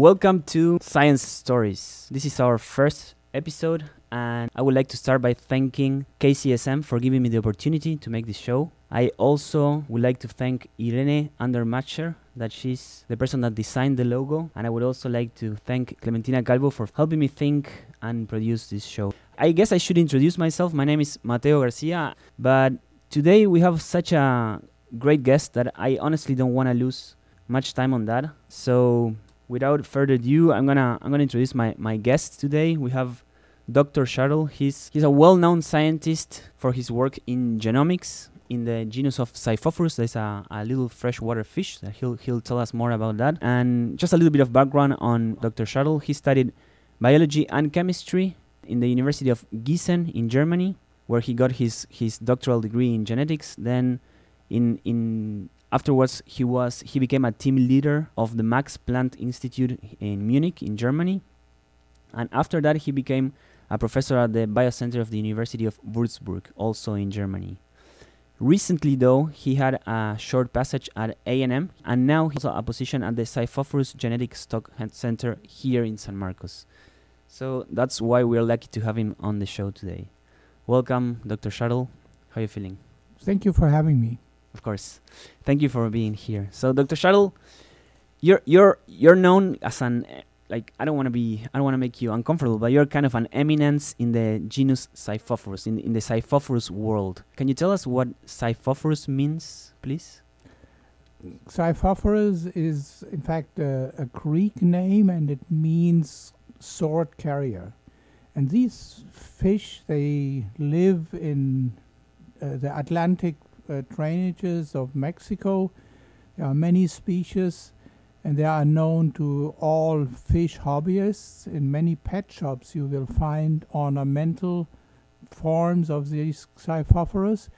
Welcome to Science Stories. This is our first episode, and I would like to start by thanking KCSM for giving me the opportunity to make this show. I also would like to thank Irene Andermacher, that she's the person that designed the logo, and I would also like to thank Clementina Calvo for helping me think and produce this show. I guess I should introduce myself. My name is Mateo Garcia, but today we have such a great guest that I honestly don't want to lose much time on that. So without further ado, I'm gonna I'm gonna introduce my my guest today. We have Dr. Schartl. He's he's a well-known scientist for his work in genomics in the genus of Xiphophorus. There's a, a little freshwater fish that he'll he'll tell us more about that. And just a little bit of background on Dr. Schartl. He studied biology and chemistry in the University of Gießen in Germany, where he got his his doctoral degree in genetics. Then in in afterwards he was he became a team leader of the Max Planck Institute in Munich in Germany. And after that he became a professor at the Biocenter of the University of Würzburg, also in Germany. Recently, though, he had a short passage at A&M, and now he's a position at the Xiphophorus Genetic Stock Center here in San Marcos. So that's why we're lucky to have him on the show today. Welcome, Dr. Schartl. How are you feeling? Thank you for having me. Of course. Thank you for being here. So, Dr. Schartl, you're you're you're known as an like I don't want to be I don't want to make you uncomfortable, but you're kind of an eminence in the genus Xiphophorus in in the Xiphophorus world. Can you tell us what Xiphophorus means, please? Xiphophorus is in fact a, a Greek name, and it means sword carrier. And these fish they live in uh, the Atlantic Uh, drainages of Mexico. There are many species and they are known to all fish hobbyists. In many pet shops, you will find ornamental forms of these Xiphophorus.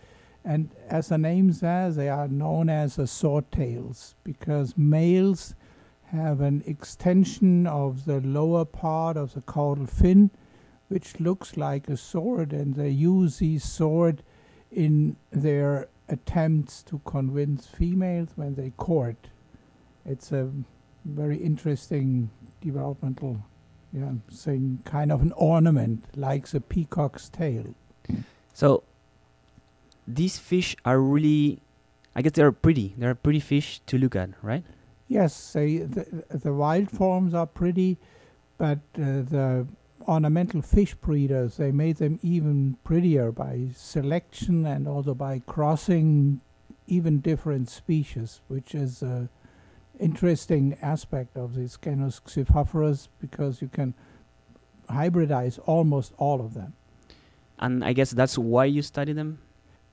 And as the name says, they are known as the swordtails because males have an extension of the lower part of the caudal fin, which looks like a sword, and they use this sword in their attempts to convince females when they court it's a very interesting developmental yeah, thing, kind of an ornament like the peacock's tail. So these fish are really, I guess they're pretty. They're pretty fish to look at, right? Yes, they, the, the wild forms are pretty, but uh, the ornamental fish breeders they made them even prettier by selection and also by crossing even different species, which is an interesting aspect of this genus Xiphophorus because you can hybridize almost all of them. And I guess that's why you study them?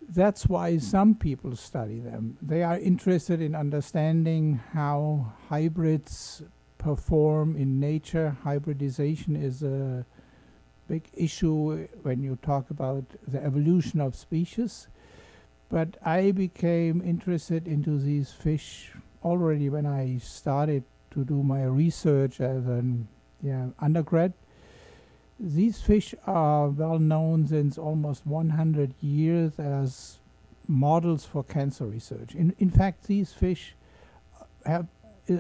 That's why some people study them. They are interested in understanding how hybrids perform in nature. Hybridization is a big issue when you talk about the evolution of species. But I became interested into these fish already when I started to do my research as an yeah, undergrad. These fish are well known since almost 100 years as models for cancer research. In, in fact, these fish have,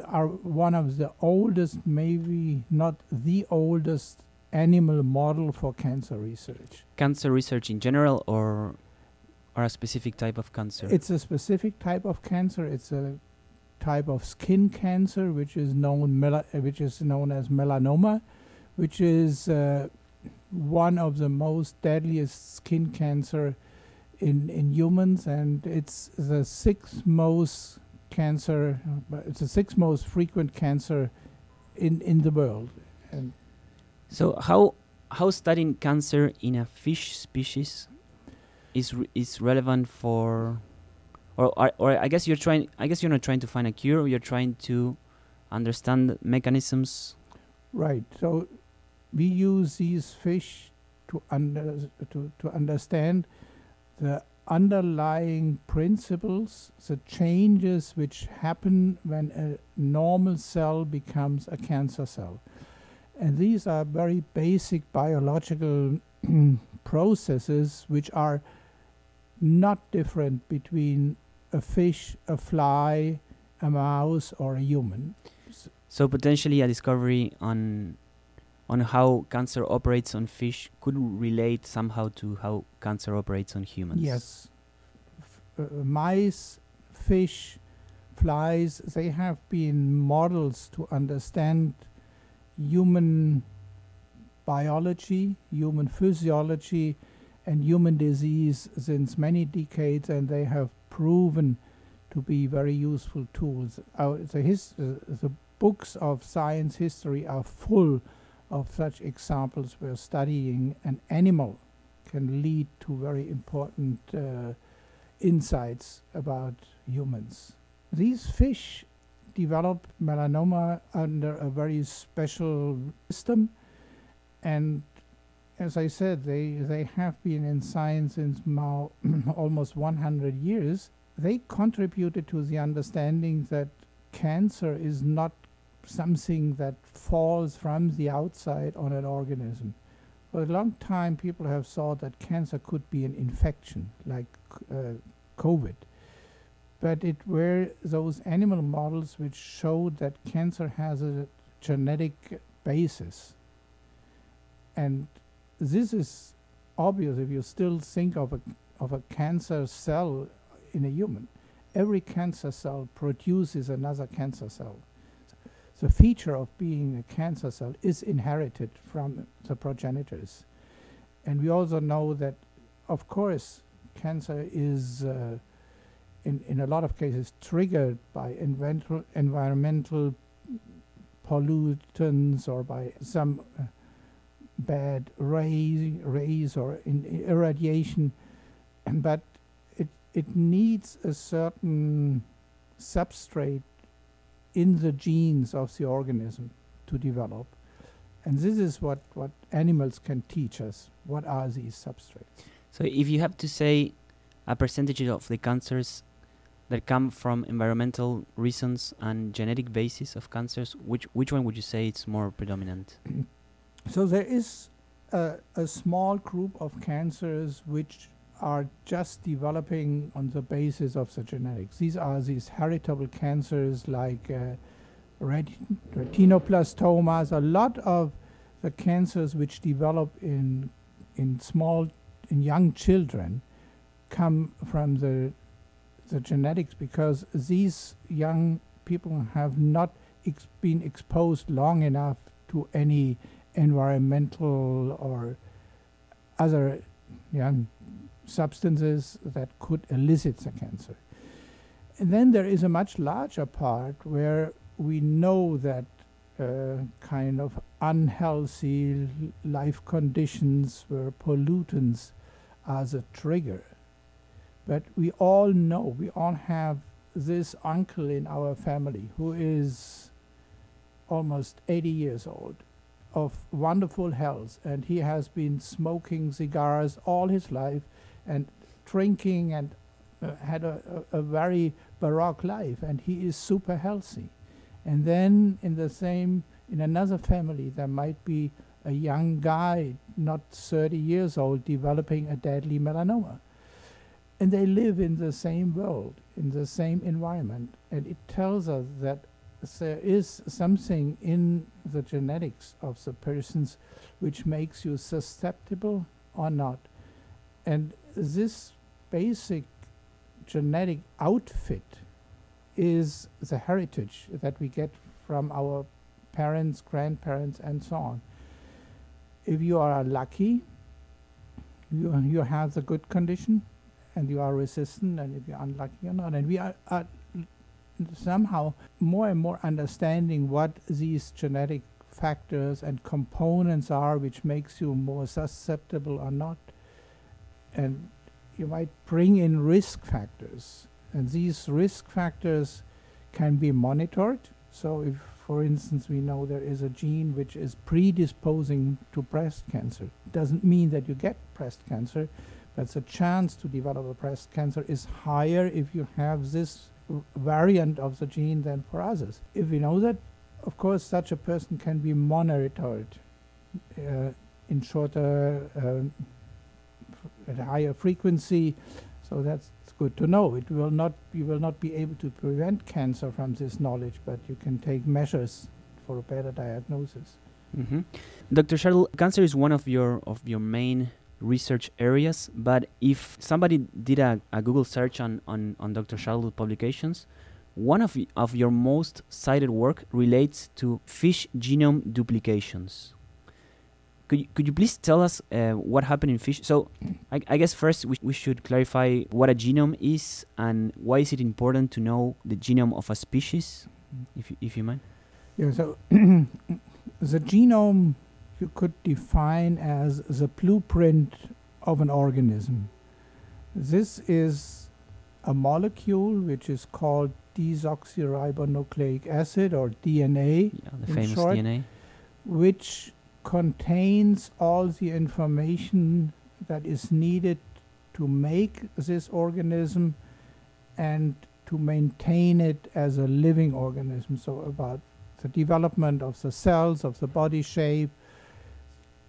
are one of the oldest, maybe not the oldest animal model for cancer research. Cancer research in general or or a specific type of cancer? It's a specific type of cancer. It's a type of skin cancer, which is known mela- uh, which is known as melanoma, which is uh, one of the most deadliest skin cancer in in humans, and it's the sixth most cancer. It's the sixth most frequent cancer in in the world. And so how how studying cancer in a fish species is re- is relevant for or, or, or I guess you're trying. I guess you're not trying to find a cure. You're trying to understand mechanisms. Right. So we use these fish to under to to understand the underlying principles, the changes which happen when a normal cell becomes a cancer cell. And these are very basic biological processes which are not different between a fish, a fly, a mouse, or a human. So potentially a discovery on on how cancer operates on fish could relate somehow to how cancer operates on humans. Yes. F- uh, mice, fish, flies, they have been models to understand human biology, human physiology, and human disease since many decades, and they have proven to be very useful tools. Our, the, uh, the books of science history are full of such examples where studying an animal can lead to very important uh, insights about humans. These fish develop melanoma under a very special system, and as I said, they, they have been in science since now almost 100 years. They contributed to the understanding that cancer is not something that falls from the outside on an organism. For a long time, people have thought that cancer could be an infection, like uh, COVID. But it were those animal models which showed that cancer has a genetic basis. And this is obvious if you still think of a, of a cancer cell in a human. Every cancer cell produces another cancer cell the feature of being a cancer cell is inherited from the progenitors. And we also know that, of course, cancer is, uh, in, in a lot of cases, triggered by environmental pollutants or by some uh, bad ray, rays or irradiation. But it, it needs a certain substrate in the genes of the organism to develop. And this is what, what animals can teach us. What are these substrates? So, if you have to say a percentage of the cancers that come from environmental reasons and genetic basis of cancers, which which one would you say is more predominant? so there is a, a small group of cancers which are just developing on the basis of the genetics. These are these heritable cancers like uh, ret- retinoblastomas, a lot of the cancers which develop in in small in young children come from the the genetics because these young people have not ex- been exposed long enough to any environmental or other young substances that could elicit the cancer. And then there is a much larger part where we know that uh, kind of unhealthy life conditions where pollutants are the trigger. But we all know, we all have this uncle in our family who is almost 80 years old of wonderful health and he has been smoking cigars all his life and drinking and uh, had a, a, a, very baroque life and he is super healthy. And then in the same in another family there might be a young guy not 30 years old developing a deadly melanoma. And they live in the same world in the same environment. And it tells us that there is something in the genetics of the persons which makes you susceptible or not. And this basic genetic outfit is the heritage that we get from our parents, grandparents, and so on. If you are lucky, you, you have the good condition and you are resistant, and if you're unlucky, you're not. And we are, are somehow more and more understanding what these genetic factors and components are which makes you more susceptible or not and you might bring in risk factors. And these risk factors can be monitored. So, if, for instance, we know there is a gene which is predisposing to breast cancer, doesn't mean that you get breast cancer, but the chance to develop a breast cancer is higher if you have this variant of the gene than for others. If we know that, of course, such a person can be monitored uh, in shorter uh, at a higher frequency. So that's good to know. It will not you will not be able to prevent cancer from this knowledge, but you can take measures for a better diagnosis. Mm-hmm. Dr. Schartl, cancer is one of your of your main research areas, but if somebody did a, a Google search on, on, on Dr. Schartl publications, one of, of your most cited work relates to fish genome duplications. Could you, could you please tell us uh, what happened in fish? So, I, I guess first we, we should clarify what a genome is and why is it important to know the genome of a species, if you, if you mind. Yeah, so the genome you could define as the blueprint of an organism. This is a molecule which is called desoxyribonucleic acid or DNA, Yeah, the famous short, DNA. which contains all the information that is needed to make this organism and to maintain it as a living organism. So, about the development of the cells, of the body shape,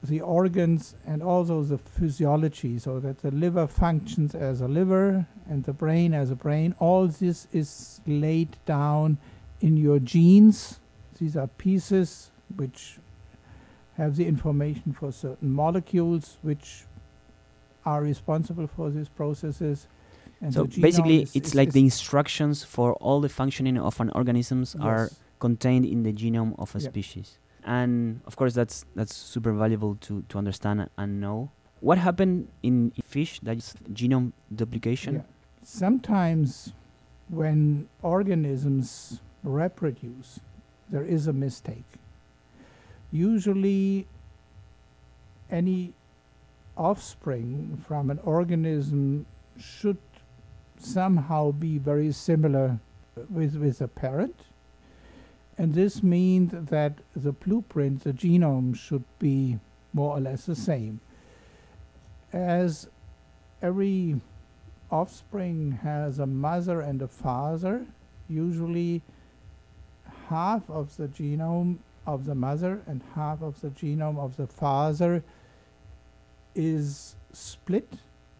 the organs, and also the physiology, so that the liver functions as a liver and the brain as a brain. All this is laid down in your genes. These are pieces which have the information for certain molecules which are responsible for these processes. And So basically, is- it's is- like is- the instructions for all the functioning of an organisms are contained in the genome of a Yeah. species. And of course, that's that's super valuable to, to understand and know. What happened in in fish? That is genome duplication. Yeah. Sometimes when organisms reproduce, there is a mistake. Usually, any offspring from an organism should somehow be very similar with, with a parent. And this means that the blueprint, the genome, should be more or less the same. As every offspring has a mother and a father, usually half of the genome of the mother and half of the genome of the father is split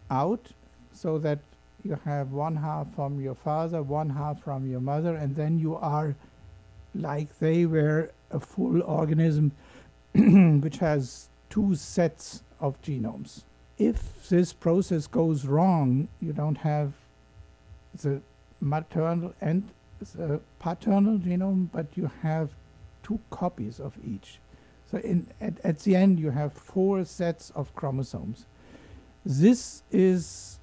out so that you have one half from your father, one half from your mother, and then you are like they were a full organism which has two sets of genomes. If this process goes wrong, you don't have the maternal and the paternal genome, but you have two copies of each. So in, at, at the end, you have four sets of chromosomes. This is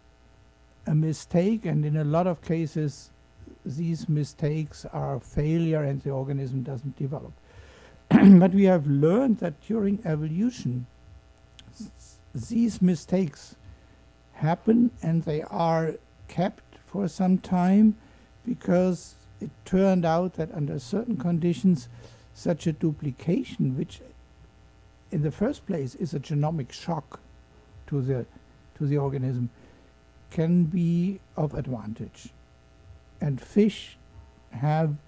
a mistake, and in a lot of cases, these mistakes are failure and the organism doesn't develop. but we have learned that during evolution, these mistakes happen and they are kept for some time because it turned out that under certain conditions, such a duplication, which in the first place is a genomic shock to the to the organism, can be of advantage. And fish have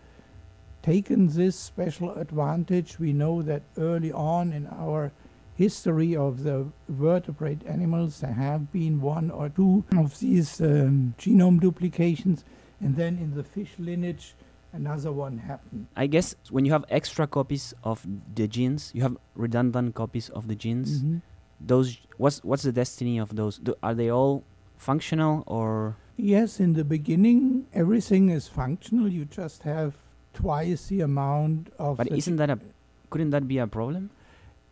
taken this special advantage. We know that early on in our history of the vertebrate animals, there have been one or two of these um, genome duplications, and then in the fish lineage, another one happened. I guess when you have extra copies of the genes, you have redundant copies of the genes. Mhm. Those what's what's the destiny of those? Do, are they all functional or? Yes, in the beginning, everything is functional. You just have twice the amount of. But isn't that a couldn't that be a problem?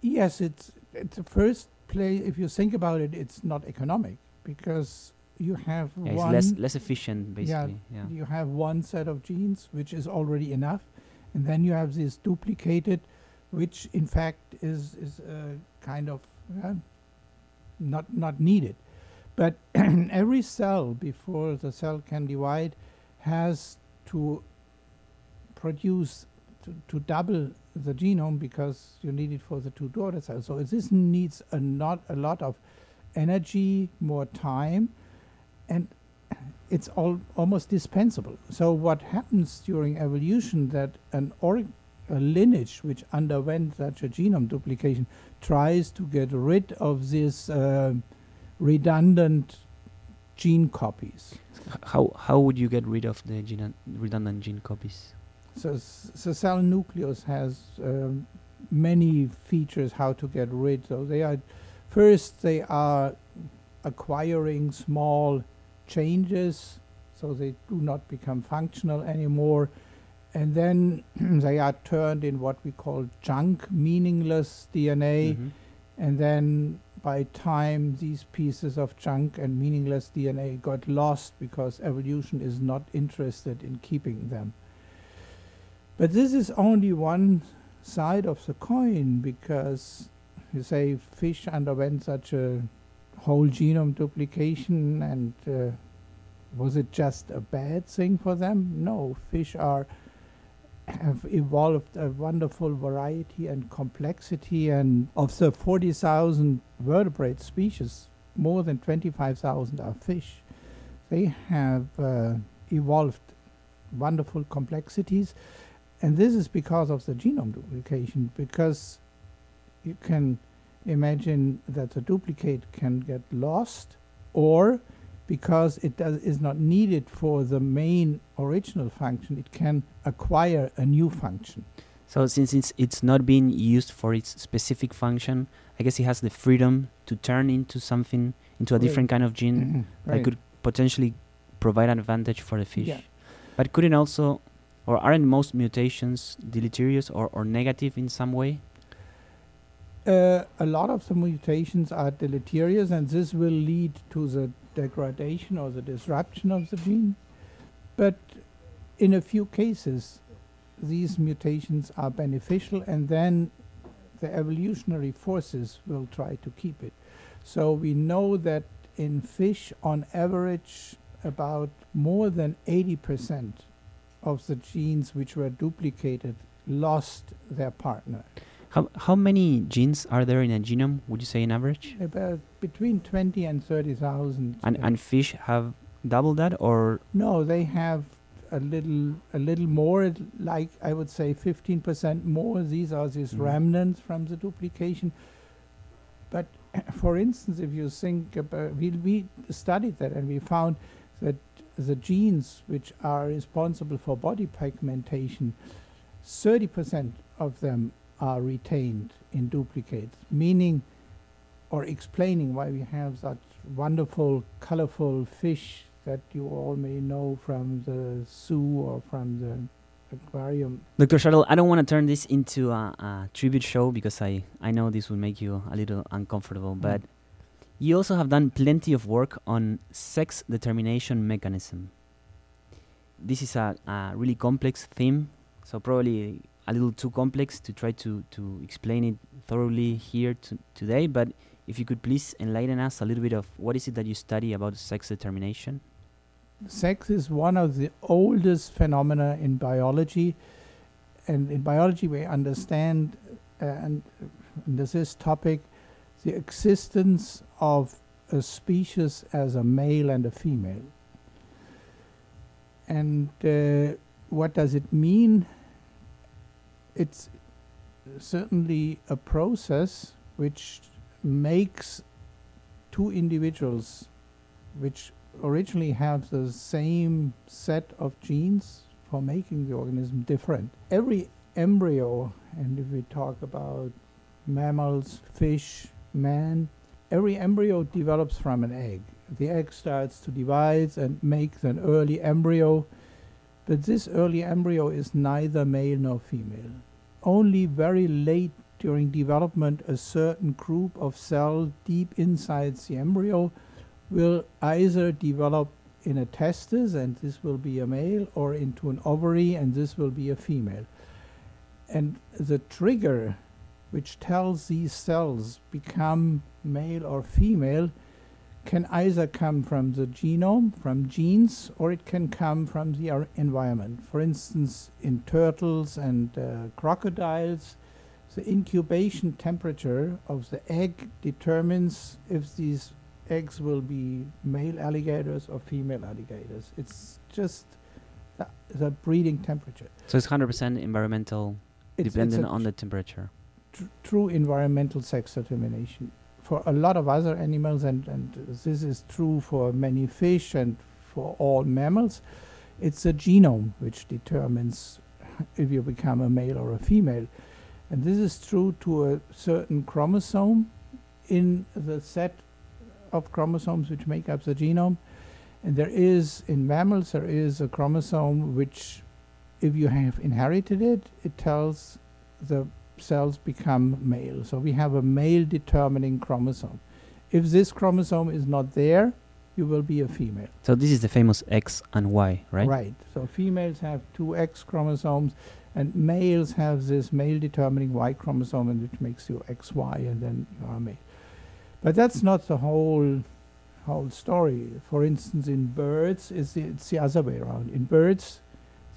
Yes, it's it's the first place. If you think about it, it's not economic because you have Yeah, one. less less efficient Yeah, basically. Yeah. You have one set of genes, which is already enough, and then you have this duplicated, which in fact is is uh, kind of uh, not not needed. But every cell before the cell can divide has to produce to, to double the genome because you need it for the two daughter cells. So this needs a not a lot of energy, more time, and it's all almost dispensable. So what happens during evolution that an or a lineage which underwent such a genome duplication tries to get rid of this uh, redundant gene copies. How how would you get rid of the gene redundant gene copies? so the cell nucleus has um, many features how to get rid. So they are first they are acquiring small changes, so they do not become functional anymore, and then they are turned in what we call junk, meaningless DNA. Mhm. And then by time, these pieces of junk and meaningless DNA got lost because evolution is not interested in keeping them. But this is only one side of the coin because you say fish underwent such a whole genome duplication and uh, was it just a bad thing for them? No, fish are have evolved a wonderful variety and complexity and of the 40,000 vertebrate species more than 25,000 are fish they have uh, evolved wonderful complexities and this is because of the genome duplication because you can imagine that the duplicate can get lost or because it does, is not needed for the main original function, it can acquire a new function. So since it's it's not being used for its specific function, I guess it has the freedom to turn into something into a Right. different kind of gene mm-hmm. that Right. could potentially provide an advantage for the fish. Yeah. But couldn't also or aren't most mutations deleterious or, or negative in some way? A lot of the mutations are deleterious, and this will lead to the degradation or the disruption of the gene. But in a few cases, these mutations are beneficial, and then the evolutionary forces will try to keep it. So we know that in fish, on average, about more than 80% of the genes which were duplicated lost their partner. How how many genes are there in a genome? Would you say in average? About between 20 and 30,000. And and fish have double that or no, they have a little a little more like I would say 15% more. These are these Mhm. remnants from the duplication. But for instance, if you think about we we studied that and we found that the genes which are responsible for body pigmentation 30% of them are retained in duplicates, meaning or explaining why we have such wonderful, colorful fish that you all may know from the zoo or from the aquarium. Dr. Schartl, I don't want to turn this into a, a tribute show because I, I know this will make you a little uncomfortable, Mm. but you also have done plenty of work on sex determination mechanism. This is a, a really complex theme, so probably a little too complex to try to, to explain it thoroughly here to, today, but if you could please enlighten us a little bit of what is it that you study about sex determination? Sex is one of the oldest phenomena in biology, and in biology we understand, uh, and under this topic, the existence of a species as a male and a female. And uh, what does it mean? It's certainly a process which makes two individuals which originally have the same set of genes for making the organism different. Every embryo, and if we talk about mammals, fish, man, every embryo develops from an egg. The egg starts to divide and makes an early embryo, but this early embryo is neither male nor female. Only very late during development, a certain group of cells deep inside the embryo will either develop in a testis, and this will be a male, or into an ovary, and this will be a female. And the trigger which tells these cells become male or female can either come from the genome, from genes, or it can come from the environment. For instance, in turtles and uh, crocodiles, the incubation temperature of the egg determines if these eggs will be male alligators or female alligators. It's just the, the breeding temperature. So it's 100% environmental, It's, it's dependent a on the temperature. tr- true environmental sex determination. For a lot of other animals, and, and this is true for many fish and for all mammals, it's the genome which determines if you become a male or a female. And this is true to a certain chromosome in the set of chromosomes which make up the genome. And there is, in mammals, there is a chromosome which, if you have inherited it, it tells the cells become male. So we have a male determining chromosome. If this chromosome is not there, you will be a female. So this is the famous X and Y, right? Right. So females have two X chromosomes, and males have this male determining Y chromosome, and which makes you XY, and then you are male. But that's not the whole whole story. For instance, in birds, it's the, it's the other way around. In birds,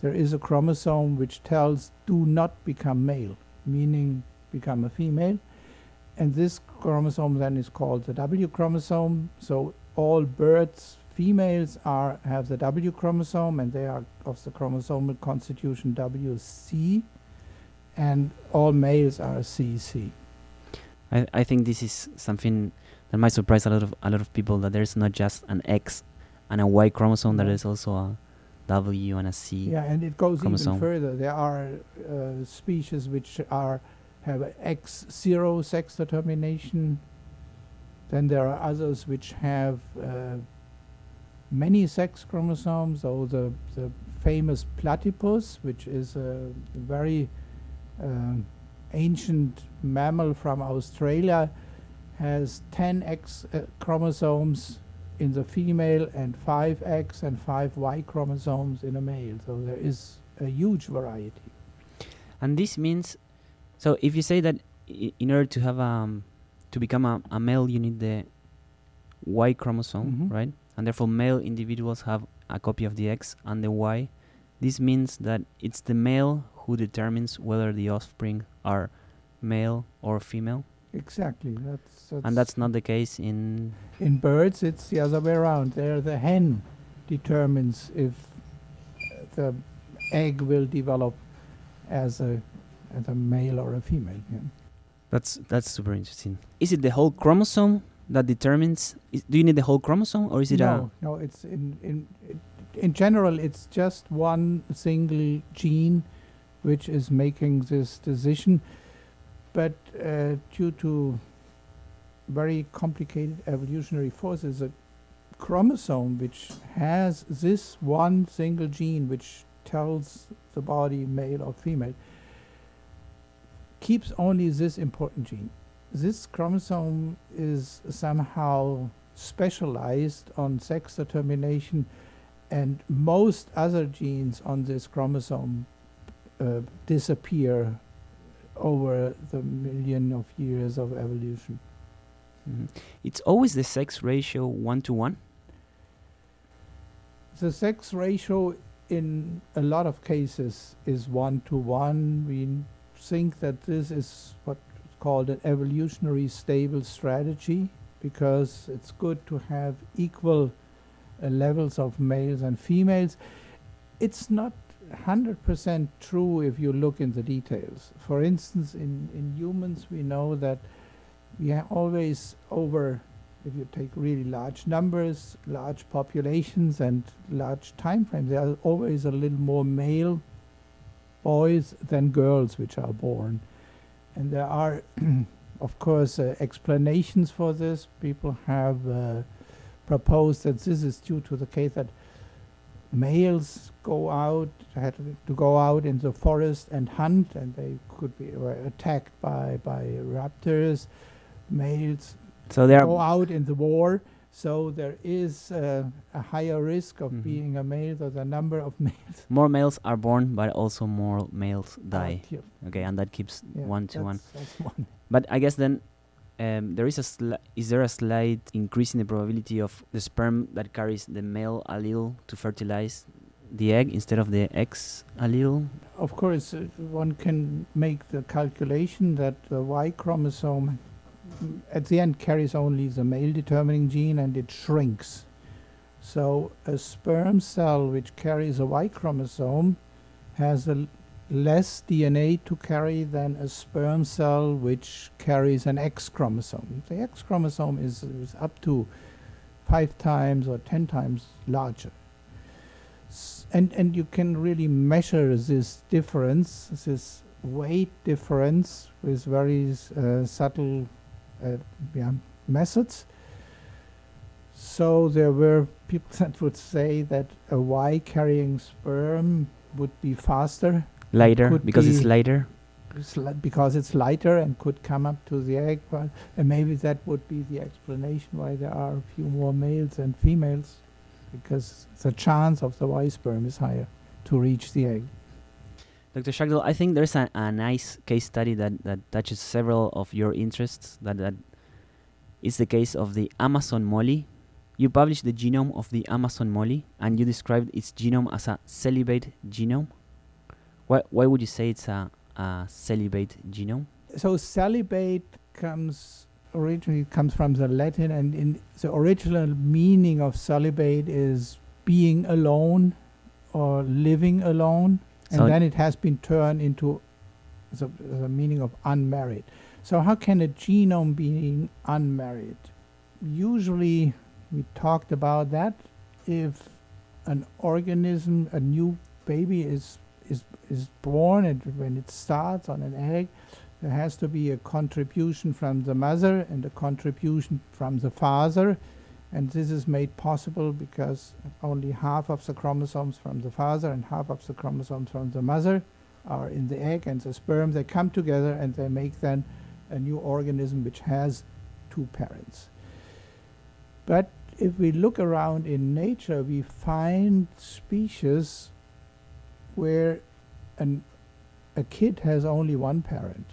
there is a chromosome which tells do not become male, meaning become a female. And this chromosome then is called the W chromosome. So all birds, females are have the W chromosome, and they are of the chromosomal constitution WZ, and all males are ZZ. I, I think this is something that might surprise a lot of a lot of people that there's not just an X and a Y chromosome, there is also a W and a Z. Yeah, and it goes chromosome. even further. There are uh, species which are have X zero sex determination. Then there are others which have uh, many sex chromosomes. So the the famous platypus, which is a very um ancient mammal from Australia, has 10 X uh, chromosomes in the female and 5 X and 5 Y chromosomes in a male. So there is a huge variety. And this means, so if you say that i- in order to have um to become a, a male, you need the Y chromosome, Mhm. right? And therefore, male individuals have a copy of the X and the Y. This means that it's the male who determines whether the offspring are male or female, Exactly. That's, that's and that's not the case in. in birds. It's the other way around. There, the hen determines if the egg will develop as a as a male or a female. Yeah. That's that's super interesting. Is it the whole chromosome that determines? Is, do you need the whole chromosome, or is it a no, no. It's in in in general. It's just one single gene which is making this decision, but uh, due to very complicated evolutionary forces, a chromosome which has this one single gene which tells the body male or female keeps only this important gene. This chromosome is somehow specialized on sex determination, and most other genes on this chromosome uh, disappear over the million of years of evolution. Mhm. It's always the sex ratio one to one. The sex ratio in a lot of cases is one to one. We think that this is what's called an evolutionary stable strategy because it's good to have equal uh, levels of males and females. It's not 100% true if you look in the details. For instance, in, in humans, we know that we ha- always over if you take really large numbers, large populations, and large time frames, there are always a little more male boys than girls which are born. And there are, of course, uh, explanations for this. People have uh, proposed that this is due to the case that males go out, had to, go out in the forest and hunt, and they could be attacked by, by raptors. Males So there go out in the war. So there is uh, a higher risk of Mhm. being a male. So the number of males more males are born, but also more males die. Okay, and that keeps Yeah, one to one. that's- that's one. But I guess then um, there is a sli- is there a slight increase in the probability of the sperm that carries the male allele to fertilize the egg instead of the X allele? Of course, uh, one can make the calculation that the Y chromosome mm, at the end carries only the male determining gene and it shrinks. So a sperm cell which carries a Y chromosome has a less DNA to carry than a sperm cell which carries an X chromosome. The X chromosome is, is up to five times or ten times larger. S- and and you can really measure this difference, this weight difference with very uh, subtle uh, yeah, methods. So there were people that would say that a Y carrying sperm would be faster Lighter Could because it's lighter. it's li- because it's lighter and could come up to the egg. But, and maybe that would be the explanation why there are a few more males than females, because the chance of the Y sperm is higher to reach the egg. Dr. Schartl, I think there's a, a nice case study that, that touches several of your interests. That that is the case of the Amazon molly. You published the genome of the Amazon molly, and you described its genome as a celibate genome. Why why would you say it's a, a celibate genome? So celibate comes originally comes from the Latin, and in the original meaning of celibate is being alone or living alone, and So- then it has been turned into the, the meaning of unmarried. So how can a genome be unmarried? Usually, we talked about that if an organism, a new baby is is is born, and when it starts on an egg, there has to be a contribution from the mother and a contribution from the father. And this is made possible because only half of the chromosomes from the father and half of the chromosomes from the mother are in the egg and the sperm. They come together and they make then a new organism which has two parents. But if we look around in nature, we find species where an, a kid has only one parent.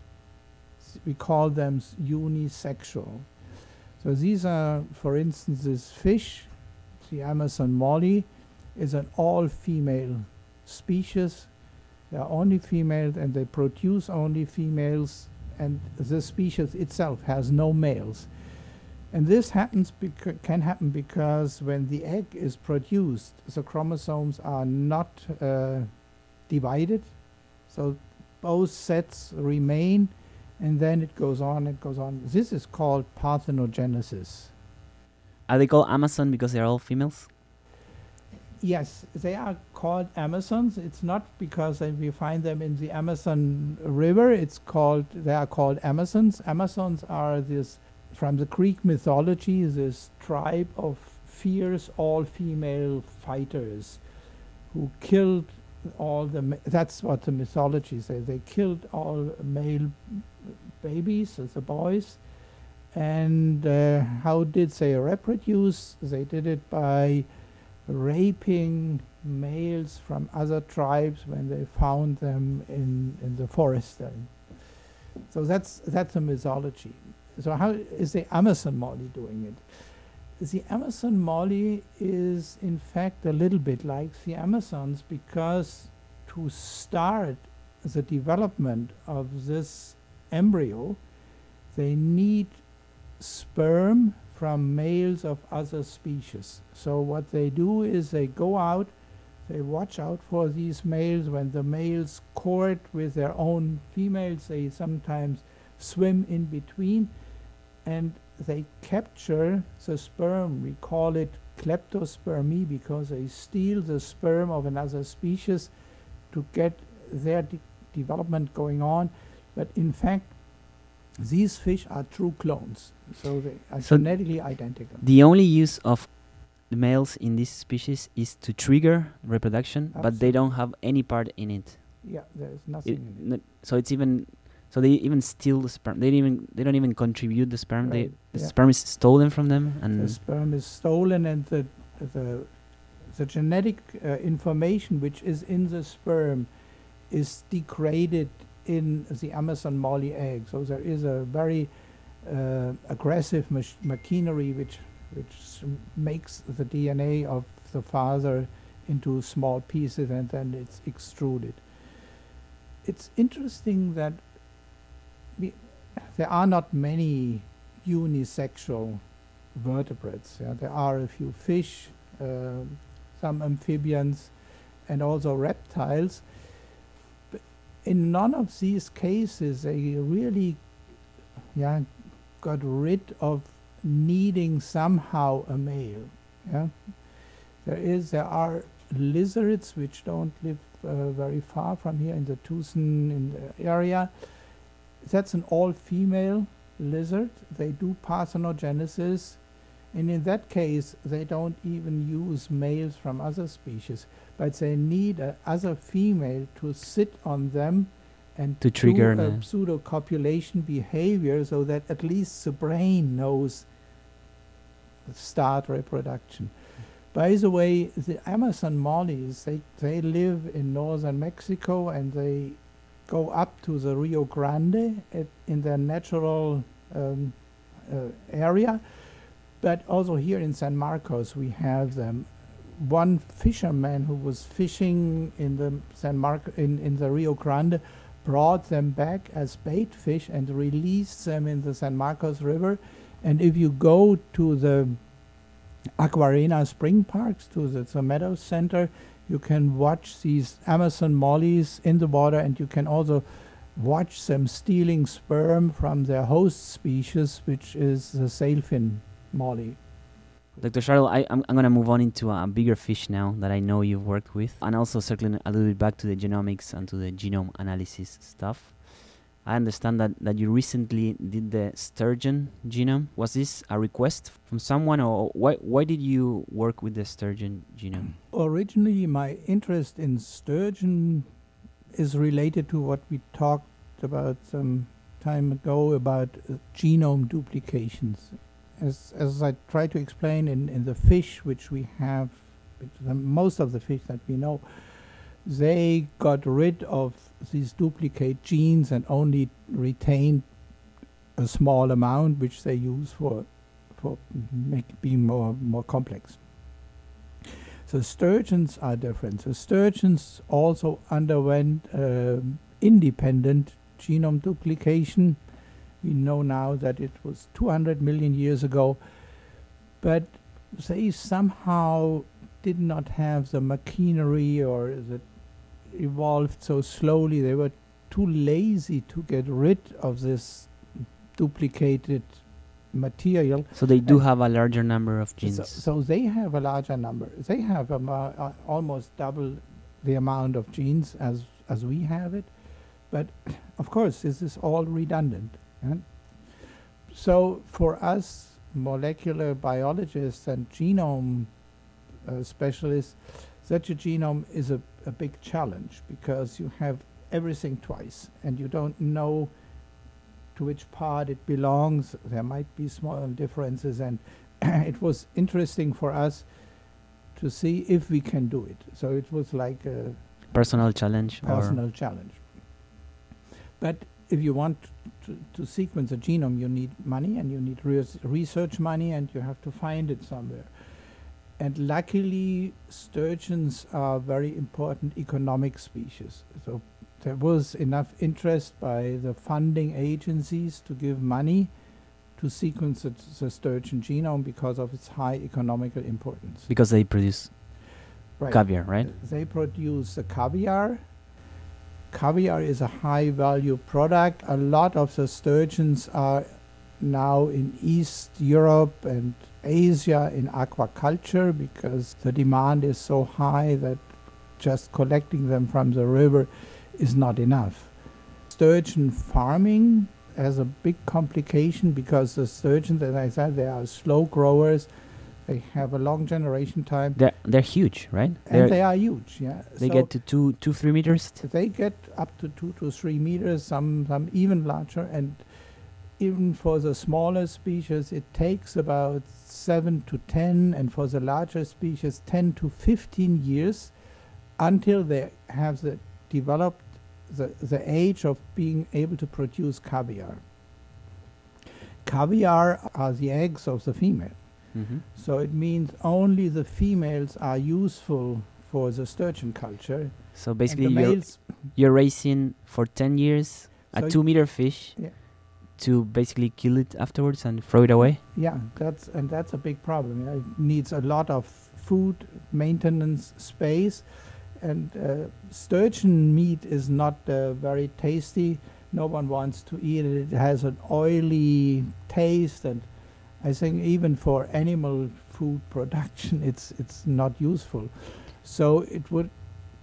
We call them unisexual. So these are, for instance, this fish, the Amazon molly, is an all-female species. They are only females and they produce only females, and the species itself has no males. And this happens becau- can happen because when the egg is produced, the chromosomes are not uh, divided, so both sets remain, and then it goes on, it goes on. This is called parthenogenesis. Are they called Amazon because they're all females? Yes, they are called Amazons. It's not because we find them in the Amazon River. It's called they are called Amazons. Amazons are this from the Greek mythology. This tribe of fierce all-female fighters who killed all the. That's what the mythology says. They killed all male babies, the boys. And uh, how did they reproduce? They did it by raping males from other tribes when they found them in, in the forest. then. So that's that's a mythology. So how is the Amazon molly doing it? The Amazon molly is in fact a little bit like the Amazons because to start the development of this embryo, they need sperm from males of other species. So what they do is they go out, they watch out for these males. When the males court with their own females, they sometimes swim in between and they capture the sperm. We call it kleptospermy because they steal the sperm of another species to get their de- development going on. But in fact, these fish are true clones, so they are So genetically identical. The only use of the males in this species is to trigger reproduction, but they don't have any part in it. Yeah, there's nothing It- in it. so it's even so they even steal the sperm. They don't even they don't even contribute the sperm. They the yeah. sperm is stolen from them, and The sperm is stolen, and the the the genetic uh, information which is in the sperm is degraded in the Amazon molly egg. So there is a very uh, aggressive mach- machinery which which makes the DNA of the father into small pieces, and then it's extruded. It's interesting that there are not many unisexual vertebrates. Yeah? There are a few fish, uh, some amphibians, and also reptiles. But in none of these cases, they really yeah, got rid of needing somehow a male. Yeah? There is, there are lizards which don't live uh, very far from here in the Tucson in the area. That's an all-female lizard. They do parthenogenesis, and in that case, they don't even use males from other species, but they need a other female to sit on them and To trigger do a the- uh, pseudo copulation behavior, so that at least the brain knows start reproduction. By the way, the Amazon mollies, they, they live in northern Mexico and they go up to the Rio Grande at, in their natural um, uh, area. But also here in San Marcos, we have them. One fisherman who was fishing in the San Marco in, in the Rio Grande brought them back as bait fish and released them in the San Marcos River. And if you go to the Aquarena Spring Parks, to the, the Meadows Center, you can watch these Amazon mollies in the water, and you can also watch them stealing sperm from their host species, which is the sailfin molly. Dr. Schartl, I, I'm going to move on into a bigger fish now that I know you've worked with, and also circling a little bit back to the genomics and to the genome analysis stuff. I understand that, that you recently did the sturgeon genome. Was this a request from someone, or why, why did you work with the sturgeon genome? Originally, my interest in sturgeon is related to what we talked about some time ago about uh, genome duplications. As, as I try to explain in, in the fish which we have, most of the fish that we know, they got rid of these duplicate genes and only retained a small amount which they use for for make being more more complex. So sturgeons are different. So sturgeons also underwent um independent genome duplication. We know now that it was 200 million years ago, but they somehow did not have the machinery or the evolved so slowly. They were too lazy to get rid of this duplicated material. So they do And- have a larger number of genes. so they have a larger number. They have um, uh, uh, almost double the amount of genes as as we have it, but of course this is all redundant. and So for us molecular biologists and genome uh, specialists, such a genome is a, a big challenge because you have everything twice and you don't know to which part it belongs. There might be small differences and it was interesting for us to see if we can do it. So it was like a Personal challenge. or personal challenge. But if you want to, to sequence a genome, you need money and you need res- research money and you have to find it somewhere. And luckily, sturgeons are very important economic species. So there was enough interest by the funding agencies to give money to sequence the, the sturgeon genome because of its high economical importance. because they produce Right. caviar, right? They produce the caviar. Caviar is a high value product. A lot of the sturgeons are now in East Europe and Asia in aquaculture because the demand is so high that just collecting them from the river is not enough. Sturgeon farming has a big complication because the sturgeons, as I said, they are slow growers. They have a long generation time They're they're huge, right? and They're- they are huge. Yeah, they So get to two two three meters. they get up to two to three meters. Some some even larger, and even for the smaller species, it takes about seven to ten, and for the larger species, ten to fifteen years until they have the developed the the age of being able to produce caviar. Caviar are the eggs of the female. Mm-hmm. So it means only the females are useful for the sturgeon culture. So basically, you're you're raising for ten years So a two meter fish Yeah. To basically kill it afterwards and throw it away. yeah, that's and that's a big problem. Yeah. It needs a lot of food, maintenance, space, and uh, sturgeon meat is not uh, very tasty. No one wants to eat it. It has an oily taste, and I think even for animal food production, it's it's not useful. So it would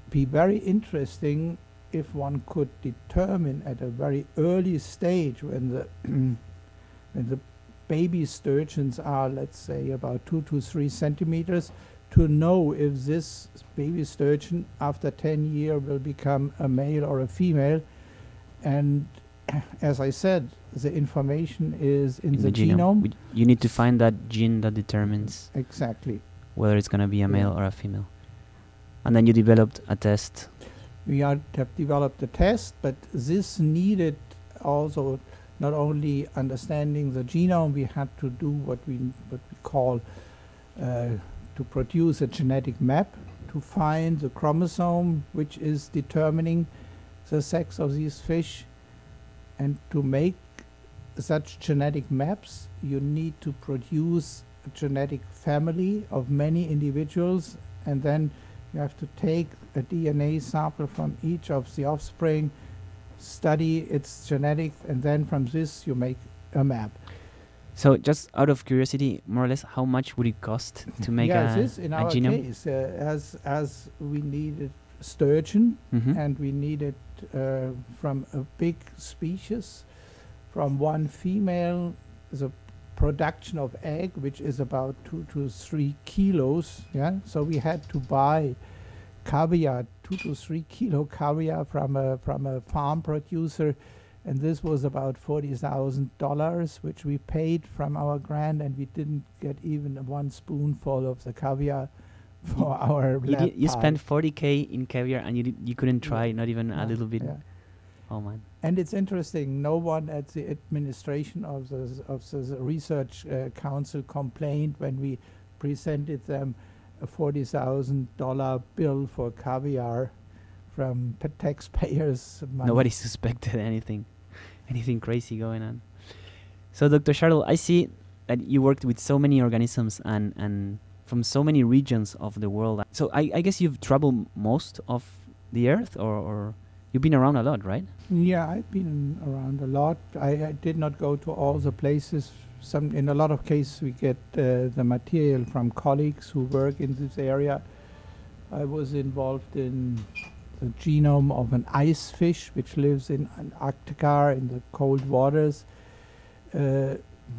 be very interesting if one could determine at a very early stage when the when the baby sturgeons are, let's say, about two to three centimeters, to know if this baby sturgeon after 10 years will become a male or a female. And as I said, the information is in, in the, genome. genome. You need to find that gene that determines Exactly. whether it's gonna be a Yeah. male or a female. And then you developed a test. We have developed a test, but this needed also not only understanding the genome, we had to do what we what we call uh, to produce a genetic map to find the chromosome which is determining the sex of these fish, and to make such genetic maps, you need to produce a genetic family of many individuals, and then you have to take a DNA sample from each of the offspring, study its genetics, and then from this you make a map. So just out of curiosity, more or less, how much would it cost to make yeah, a, this in a our genome? case, uh, as as we needed sturgeon, Mhm. and we needed uh, from a big species, from one female, the production of egg, which is about two to three kilos. Yeah, so we had to buy caviar, two to three kilo caviar from a from a farm producer, and this was about forty thousand dollars, which we paid from our grant, and we didn't get even one spoonful of the caviar for our You, did, you spent 40k in caviar and you did, you couldn't try not even a little bit. yeah. Oh man. And it's interesting. No one at the administration of the of the research uh, council complained when we presented them a forty thousand dollar bill for caviar from pa- taxpayers' money. Nobody suspected anything, anything crazy going on. So, Dr. Schartl, I see that you worked with so many organisms and, and from so many regions of the world. So, I, I guess you've traveled most of the earth, or, or you've been around a lot, right? Yeah, I've been around a lot. I, I did not go to all the places. Some, in a lot of cases, we get uh, the material from colleagues who work in this area. I was involved in the genome of an ice fish which lives in Antarctica in the cold waters. Uh,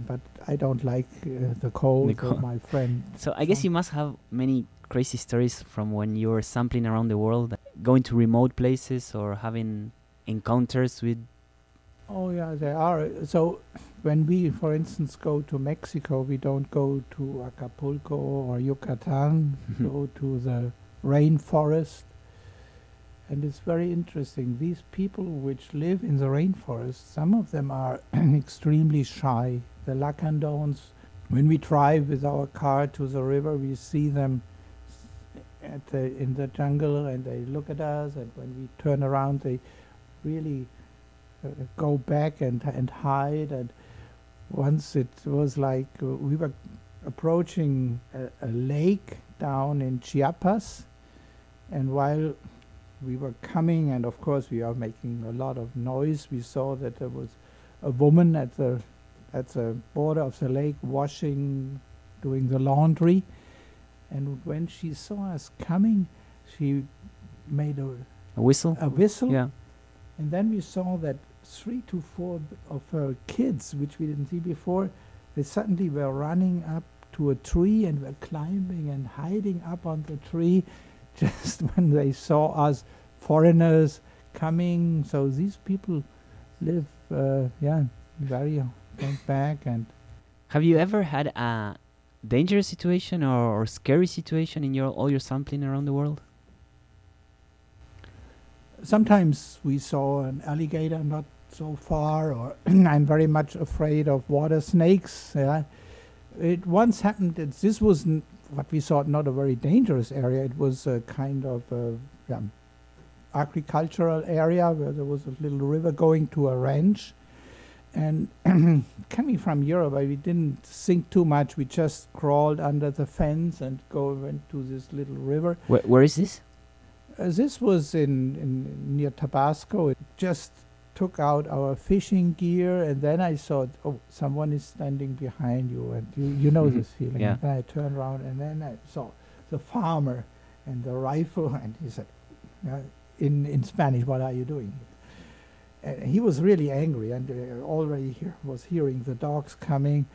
but I don't like uh, the cold, so cold. my friend. So, I guess you must have many crazy stories from when you were sampling around the world, going to remote places or having encounters with. Oh yeah, there are. So when we, for instance, go to Mexico, we don't go to Acapulco or Yucatan. we go mm-hmm. to the rainforest, and it's very interesting. These people which live in the rainforest, some of them are extremely shy. The Lacandons. When we drive with our car to the river, we see them at the, in the jungle, and they look at us. And when we turn around, they really go back and and hide. And once it was like we were approaching a, a lake down in Chiapas, and while we were coming, and of course we are making a lot of noise, we saw that there was a woman at the at the border of the lake washing, doing the laundry, and when she saw us coming, she made a, A whistle? a whistle. Yeah. And then we saw that three to four of her kids, which we didn't see before, they suddenly were running up to a tree and were climbing and hiding up on the tree just when they saw us foreigners coming. So these people live, uh, yeah, very went back and Have you ever had a dangerous situation or, or scary situation in your all your sampling around the world? sometimes we saw an alligator not so far, or I'm very much afraid of water snakes. Yeah. It once happened that this was n- what we thought not a very dangerous area. It was a kind of a, yeah, agricultural area where there was a little river going to a ranch. And coming from Europe, I, we didn't think too much. We just crawled under the fence and go went to this little river. Where, where is this? Uh, this was in, in near Tabasco. It just took out our fishing gear, and then I thought, oh, someone is standing behind you, and you, you know Mhm. this feeling. Yeah. And I turned around, and then I saw the farmer, and the rifle. And he said, uh, in, in Spanish, what are you doing? And he was really angry and uh, already he was hearing the dogs coming.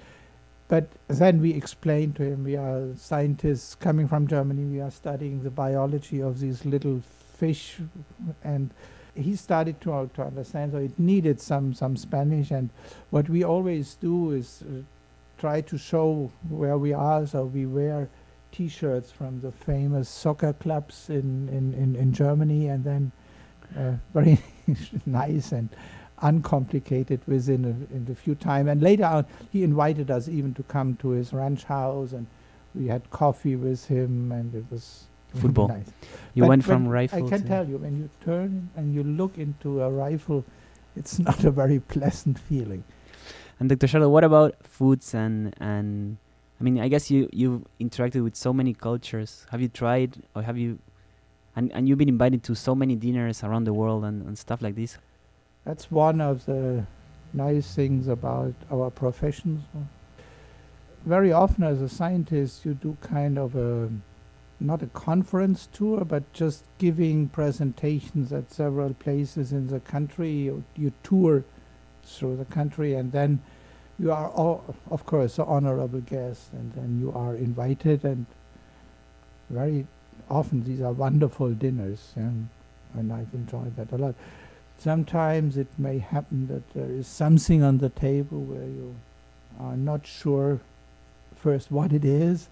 But then we explained to him we are scientists coming from Germany, we are studying the biology of these little fish. And he started to, to understand, so it needed some, some Spanish. And what we always do is uh, try to show where we are. So we wear T-shirts from the famous soccer clubs in, in, in, in Germany, and then uh, very nice and uncomplicated within a, in a few time. And later on, he invited us even to come to his ranch house, and we had coffee with him, and it was Football. nice. You But went from rifle I can tell you, when you turn and you look into a rifle, it's not a very pleasant feeling. And Dr. Schartl, what about foods and and I mean, I guess you you've interacted with so many cultures. Have you tried or have you and and you've been invited to so many dinners around the world and, and stuff like this? That's one of the nice things about our professions. Very often, as a scientist, you do kind of a not a conference tour, but just giving presentations at several places in the country. You, you tour through the country, and then you are, all, of course, an honorable guest, and then you are invited. And very often, these are wonderful dinners, and, and I've enjoyed that a lot. Sometimes it may happen that there is something on the table where you are not sure first what it is,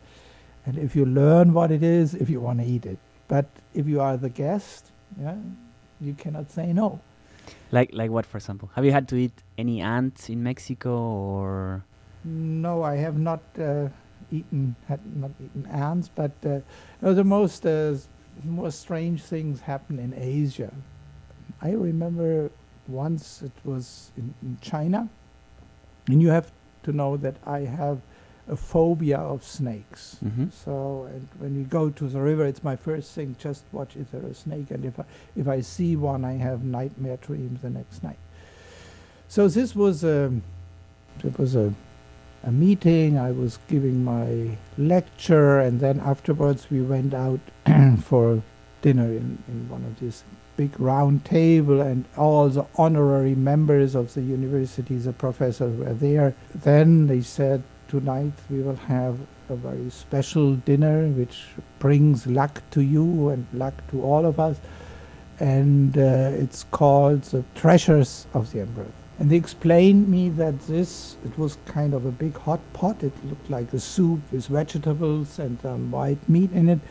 and if you learn what it is, if you want to eat it. But if you are the guest, yeah, you cannot say no. Like like what, for example? Have you had to eat any ants in Mexico or No, I have not uh, eaten had not eaten ants, but uh, no, the most uh, most strange things happen in Asia. I remember once it was in, in China, and you have to know that I have a phobia of snakes. hmm So and when we go to the river, it's my first thing. Just watch is there a snake, and if I, if I see one, I have nightmare dreams the next night. So this was a it was a a meeting. I was giving my lecture, and then afterwards we went out for dinner in, in one of these big round table, and all the honorary members of the university, the professors were there. Then they said, tonight we will have a very special dinner which brings luck to you and luck to all of us. And uh, it's called the Treasures of the Emperor. And they explained me that this, it was kind of a big hot pot. It looked like a soup with vegetables and um, white meat in it.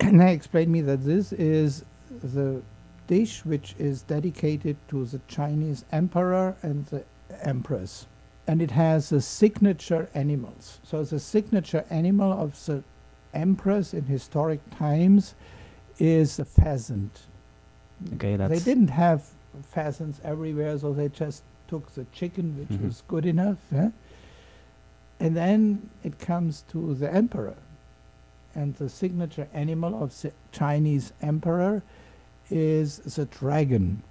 And they explained me that this is the dish which is dedicated to the Chinese emperor and the empress and it has the signature animals. So the signature animal of the empress in historic times is the pheasant. Okay, that's They didn't have pheasants everywhere, so they just took the chicken, which Mhm. was good enough. eh? And then it comes to the emperor. And the signature animal of the Chinese emperor is the dragon.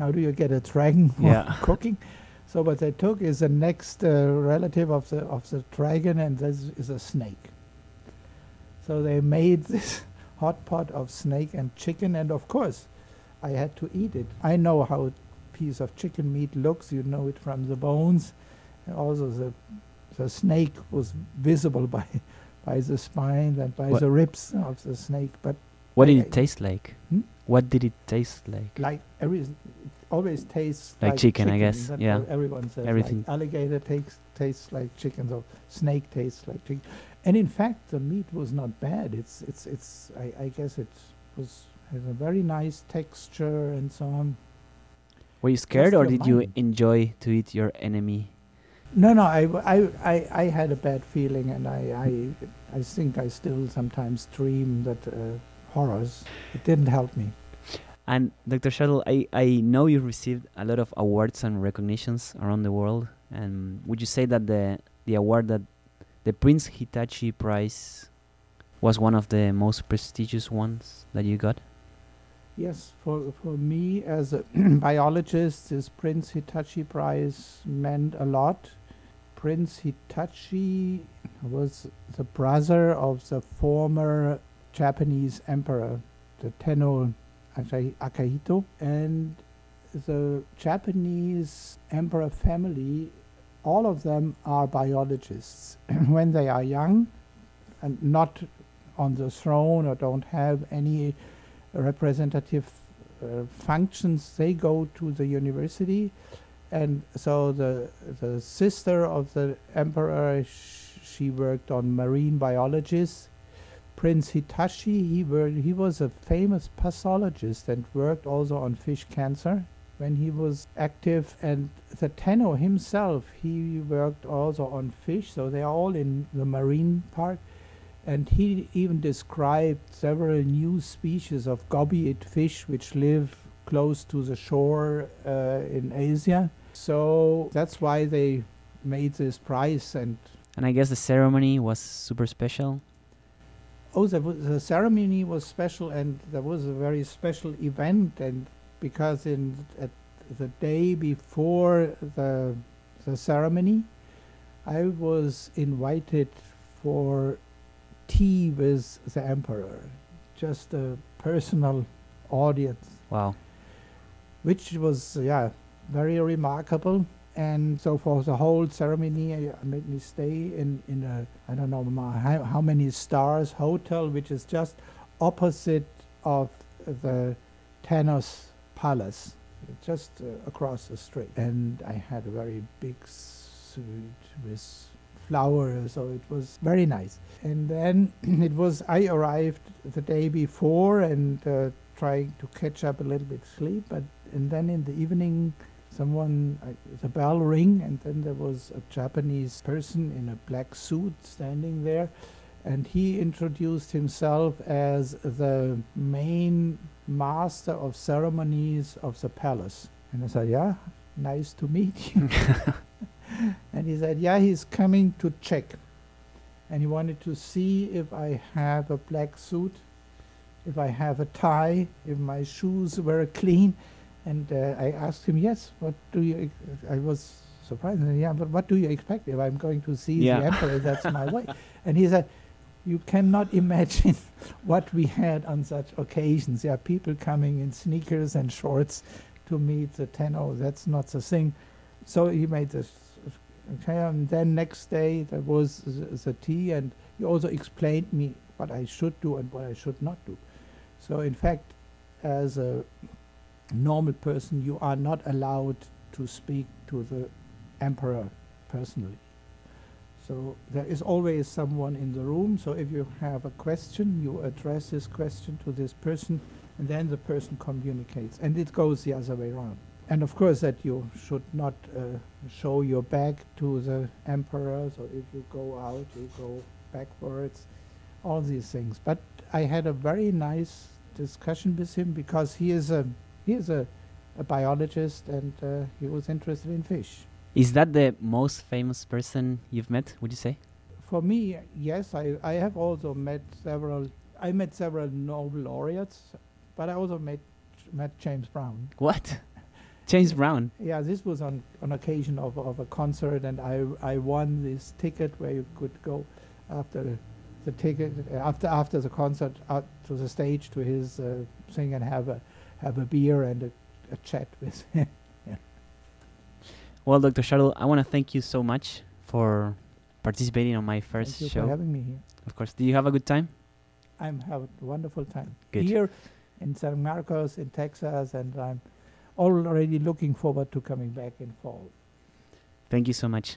How do you get a dragon for Yeah. cooking? So what they took is the next uh, relative of the of the dragon, and this is a snake. So they made this hot pot of snake and chicken, and of course, I had to eat it. I know how a piece of chicken meat looks. You know it from the bones, and also the the snake was visible by by the spine and by What- the ribs of the snake. But what did I- it taste like? Hmm? What did it taste like? like every, it always tastes Like chicken, I guess, That's yeah. everyone says. Everything. Like alligator takes tastes like chicken, so snake tastes like chicken. And in fact, the meat was not bad. It's it's it's. I, I guess it was has a very nice texture and so on. Were you scared or did you enjoy to eat your enemy? No, no. I, w- I, I, I had a bad feeling, and I I, I think I still sometimes dream that uh, horrors. It didn't help me. And Dr. Schartl, I, I know you received a lot of awards and recognitions around the world. And would you say that the the award that the Prince Hitachi Prize was one of the most prestigious ones that you got? Yes, for for me as a biologist, this Prince Hitachi Prize meant a lot. Prince Hitachi was the brother of the former Japanese emperor, the Tenno Akihito, and the Japanese emperor family. All of them are biologists. when they are young and not on the throne or don't have any representative uh, functions, they go to the university. And so the the sister of the emperor, sh- she worked on marine biologists. Prince Hitachi, he were, he was a famous pathologist and worked also on fish cancer when he was active. And the Tenno himself, he worked also on fish. So they are all in the marine part and he even described several new species of gobiid fish which live close to the shore uh, in Asia. So that's why they made this prize. And And I guess the ceremony was super special. Oh, the, the ceremony was special, and there was a very special event. And because in at the day before the the ceremony, I was invited for tea with the emperor, just a personal audience, Wow. which was yeah very remarkable. And so for the whole ceremony, I I made me stay in in a I don't know how, how many stars hotel, which is just opposite of the Tenno's Palace, just uh, across the street. And I had a very big suite with flowers, so it was very nice. And then it was I arrived the day before and uh, trying to catch up a little bit sleep, but and then in the evening someone I, the bell ring and then there was a japanese person in a black suit standing there and he introduced himself as the main master of ceremonies of the palace. And i said yeah nice to meet you. And he said yeah he's coming to check. And he wanted to see if i have a black suit if i have a tie if my shoes were clean and uh, I asked him, "Yes, what do you?" I was surprised. And, yeah, but what do you expect if I'm going to see Yeah. the emperor? That's my way. And he said, "You cannot imagine what we had on such occasions. There are people coming in sneakers and shorts to meet the Tenno. That's not the thing." So he made this. Okay, and then next day there was the, the tea, and he also explained me what I should do and what I should not do. So in fact, as a normal person, you are not allowed to speak to the emperor personally. So there is always someone in the room. So if you have a question, you address this question to this person, and then the person communicates. And it goes the other way around. And of course, that you should not uh, show your back to the emperor. So if you go out, you go backwards. All these things. But I had a very nice discussion with him because he is a he is a, a biologist and uh, he was interested in fish. Is that the most famous person you've met, would you say? For me, yes, I, I have also met several. I met several Nobel laureates, but I also met met James Brown. What? James Brown. Yeah, this was on on occasion of, of a concert, and I I won this ticket where you could go after the ticket after after the concert out to the stage to his uh, thing and have a have a beer and a, a chat with him. Well, Dr. Schartl, I want to thank you so much for participating on my first Thank you show. for having me here. Of course. Did you have a good time? I'm having a wonderful time Good. here in San Marcos in Texas, and I'm already looking forward to coming back in fall. Thank you so much.